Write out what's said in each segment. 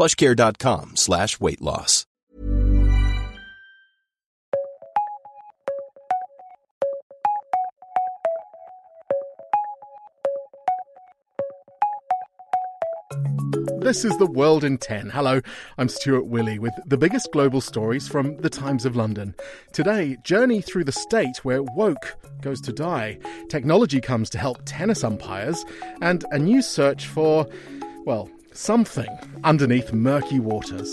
plushcare.com slash weight loss. This is The World in 10. Hello, I'm Stuart Willey with the biggest global stories from the Times of London. Today, journey through the state where woke goes to die. Technology comes to help tennis umpires, and a new search for, well, something underneath murky waters.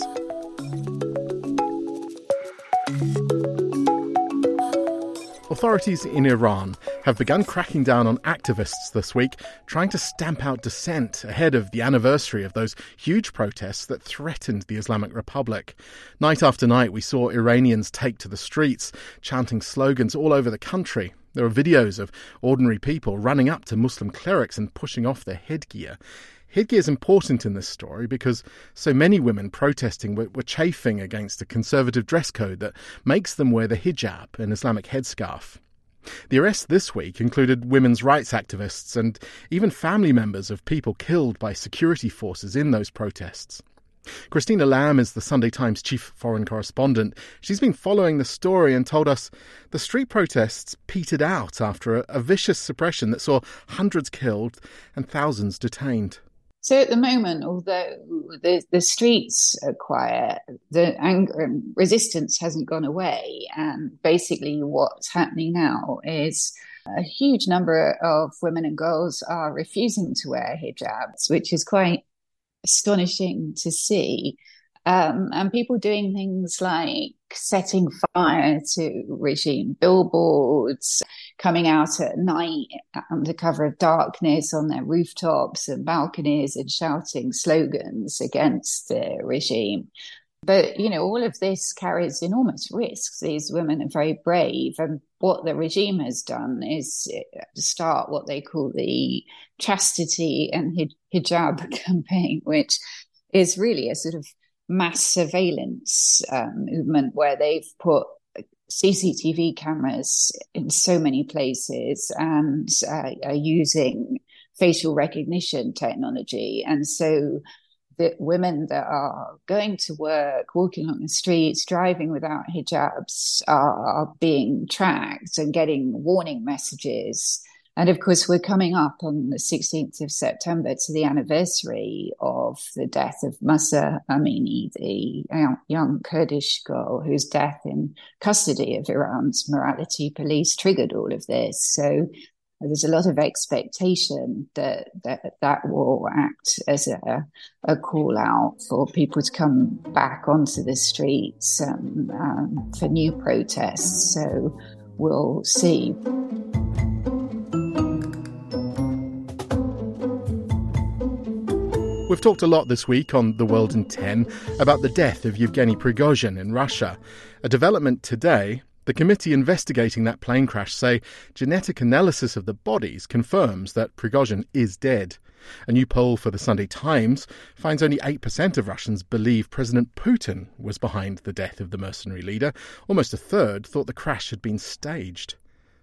Authorities in Iran have begun cracking down on activists this week, trying to stamp out dissent ahead of the anniversary of those huge protests that threatened the Islamic Republic. Night after night, we saw Iranians take to the streets, chanting slogans all over the country. There are videos of ordinary people running up to Muslim clerics and pushing off their headgear. Headgear is important in this story because so many women protesting were, were, chafing against a conservative dress code that makes them wear the hijab, an Islamic headscarf. The arrests this week included women's rights activists and even family members of people killed by security forces in those protests. Christina Lamb is the Sunday Times chief foreign correspondent. She's been following the story and told us the street protests petered out after a, a vicious suppression that saw hundreds killed and thousands detained. So at the moment, although the, the streets are quiet, the anger and resistance hasn't gone away. And basically, what's happening now is a huge number of women and girls are refusing to wear hijabs, which is quite astonishing to see. Um, and people doing things like setting fire to regime billboards, coming out at night under cover of darkness on their rooftops and balconies and shouting slogans against the regime. But, you know, all of this carries enormous risks. These women are very brave. And what the regime has done is start what they call the chastity and hijab campaign, which is really a sort of mass surveillance um, movement where they've put CCTV cameras in so many places and uh, are using facial recognition technology. And so the women that are going to work, walking on the streets, driving without hijabs are being tracked and getting warning messages and of course, we're coming up on the 16th of September to the anniversary of the death of Mahsa Amini, the young Kurdish girl whose death in custody of Iran's morality police triggered all of this. So there's a lot of expectation that that, that will act as a, a call out for people to come back onto the streets um, um, for new protests. So we'll see. We've talked a lot this week on The World in 10 about the death of Yevgeny Prigozhin in Russia. A development today the committee investigating that plane crash say genetic analysis of the bodies confirms that Prigozhin is dead. A new poll for the Sunday Times finds only 8% of Russians believe President Putin was behind the death of the mercenary leader. Almost a third thought the crash had been staged.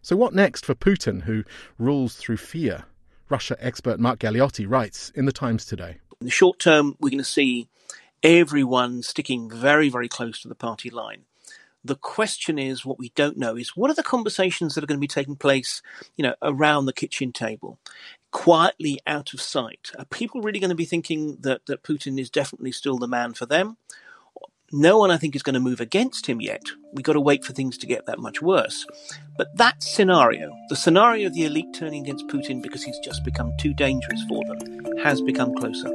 So, what next for Putin, who rules through fear? Russia expert Mark Galeotti writes in the Times today. In the short term, we're going to see everyone sticking very, very close to the party line. The question is, what we don't know is what are the conversations that are going to be taking place, you know, around the kitchen table, quietly out of sight? Are people really going to be thinking that, that Putin is definitely still the man for them? No one, I think, is going to move against him yet. We've got to wait for things to get that much worse. But that scenario, the scenario of the elite turning against Putin because he's just become too dangerous for them, has become closer.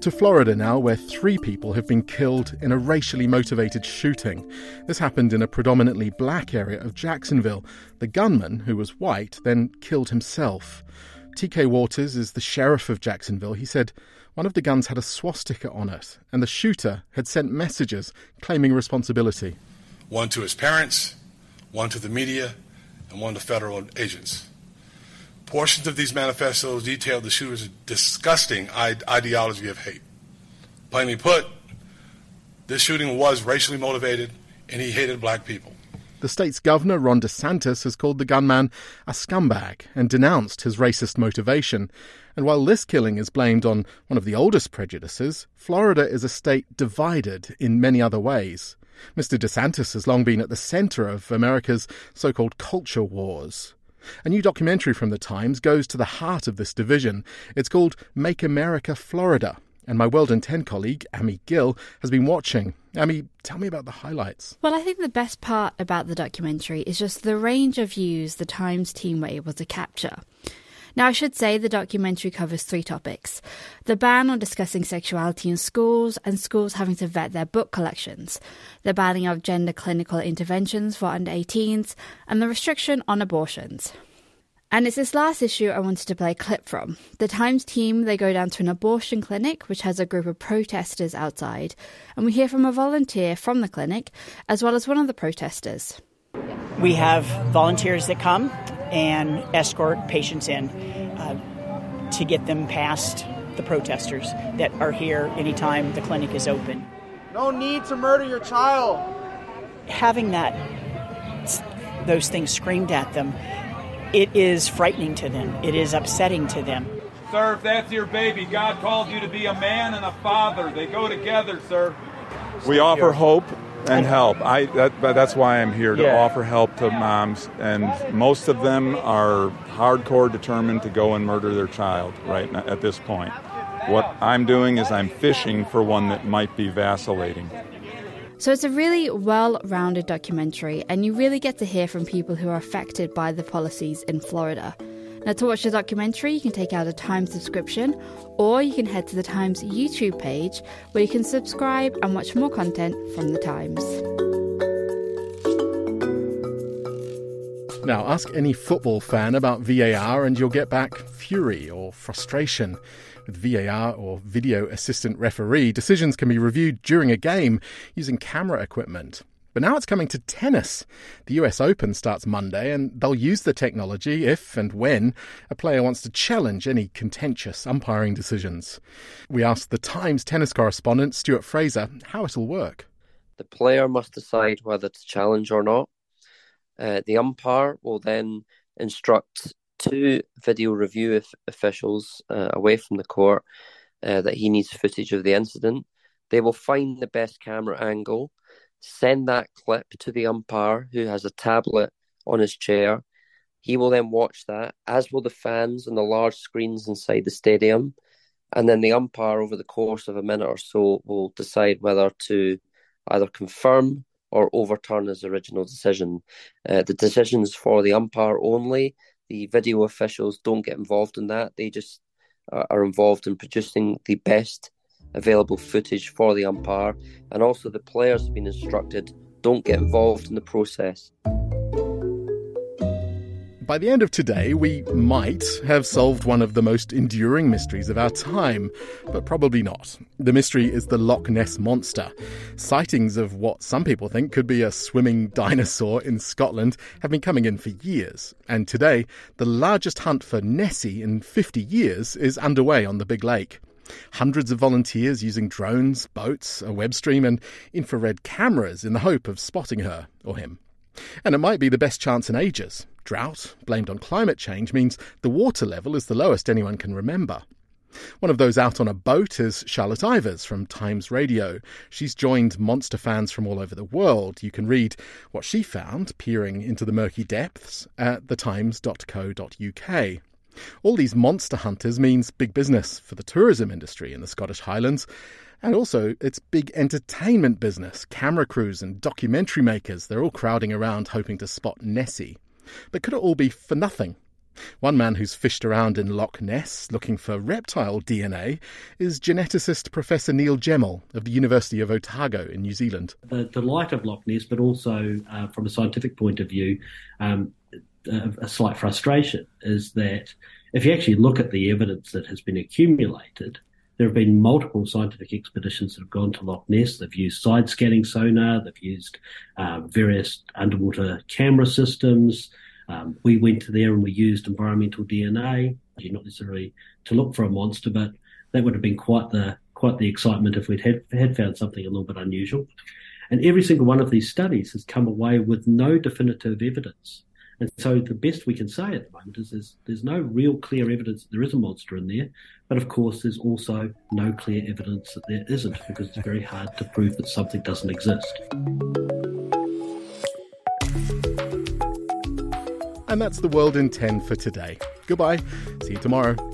To Florida now, where three people have been killed in a racially motivated shooting. This happened in a predominantly black area of Jacksonville. The gunman, who was white, then killed himself. TK Waters is the sheriff of Jacksonville. He said one of the guns had a swastika on it, and the shooter had sent messages claiming responsibility. One to his parents, one to the media, and one to federal agents. Portions of these manifestos detailed the shooter's disgusting ideology of hate. Plainly put, this shooting was racially motivated and he hated black people. The state's governor, Ron DeSantis, has called the gunman a scumbag and denounced his racist motivation. And while this killing is blamed on one of the oldest prejudices, Florida is a state divided in many other ways. Mr. DeSantis has long been at the center of America's so called culture wars. A new documentary from The Times goes to the heart of this division. It's called Make America Florida. And my World in 10 colleague, Amy Gill, has been watching. Amy, tell me about the highlights. Well, I think the best part about the documentary is just the range of views the Times team were able to capture. Now, I should say the documentary covers three topics the ban on discussing sexuality in schools and schools having to vet their book collections, the banning of gender clinical interventions for under 18s, and the restriction on abortions. And it's this last issue I wanted to play a clip from. The Times team, they go down to an abortion clinic, which has a group of protesters outside, and we hear from a volunteer from the clinic, as well as one of the protesters. We have volunteers that come and escort patients in uh, to get them past the protesters that are here anytime the clinic is open. No need to murder your child. Having that, those things screamed at them it is frightening to them. It is upsetting to them. Sir, if that's your baby, God called you to be a man and a father. They go together, sir. We offer hope and help. I that, that's why I'm here to yeah. offer help to moms, and most of them are hardcore determined to go and murder their child right at this point. What I'm doing is I'm fishing for one that might be vacillating. So it's a really well rounded documentary, and you really get to hear from people who are affected by the policies in Florida. Now, to watch the documentary, you can take out a Times subscription, or you can head to the Times YouTube page where you can subscribe and watch more content from the Times. Now, ask any football fan about VAR, and you'll get back fury or frustration. With VAR or video assistant referee, decisions can be reviewed during a game using camera equipment. But now it's coming to tennis. The US Open starts Monday, and they'll use the technology if and when a player wants to challenge any contentious umpiring decisions. We asked the Times tennis correspondent, Stuart Fraser, how it'll work. The player must decide whether to challenge or not. Uh, the umpire will then instruct two video review officials uh, away from the court uh, that he needs footage of the incident. They will find the best camera angle, send that clip to the umpire who has a tablet on his chair. He will then watch that, as will the fans on the large screens inside the stadium. And then the umpire, over the course of a minute or so, will decide whether to either confirm or overturn his original decision. Uh, the decisions for the umpire only the video officials don't get involved in that. They just are involved in producing the best available footage for the umpire, and also the players have been instructed don't get involved in the process. By the end of today, we might have solved one of the most enduring mysteries of our time, but probably not. The mystery is the Loch Ness Monster. Sightings of what some people think could be a swimming dinosaur in Scotland have been coming in for years, and today, the largest hunt for Nessie in 50 years is underway on the Big Lake. Hundreds of volunteers using drones, boats, a web stream, and infrared cameras in the hope of spotting her or him. And it might be the best chance in ages. Drought, blamed on climate change, means the water level is the lowest anyone can remember. One of those out on a boat is Charlotte Ivers from Times Radio. She's joined monster fans from all over the world. You can read what she found peering into the murky depths at thetimes.co.uk. All these monster hunters means big business for the tourism industry in the Scottish Highlands. And also, it's big entertainment business. Camera crews and documentary makers, they're all crowding around hoping to spot Nessie. But could it all be for nothing? One man who's fished around in Loch Ness looking for reptile DNA is geneticist Professor Neil Gemmell of the University of Otago in New Zealand. The delight of Loch Ness, but also uh, from a scientific point of view, um, a, a slight frustration is that if you actually look at the evidence that has been accumulated, there have been multiple scientific expeditions that have gone to Loch Ness. They've used side scanning sonar, they've used uh, various underwater camera systems. Um, we went to there and we used environmental DNA, not necessarily to look for a monster, but that would have been quite the quite the excitement if we'd had, had found something a little bit unusual. And every single one of these studies has come away with no definitive evidence and so the best we can say at the moment is there's, there's no real clear evidence that there is a monster in there. But of course, there's also no clear evidence that there isn't because it's very hard to prove that something doesn't exist. And that's the world in 10 for today. Goodbye. See you tomorrow.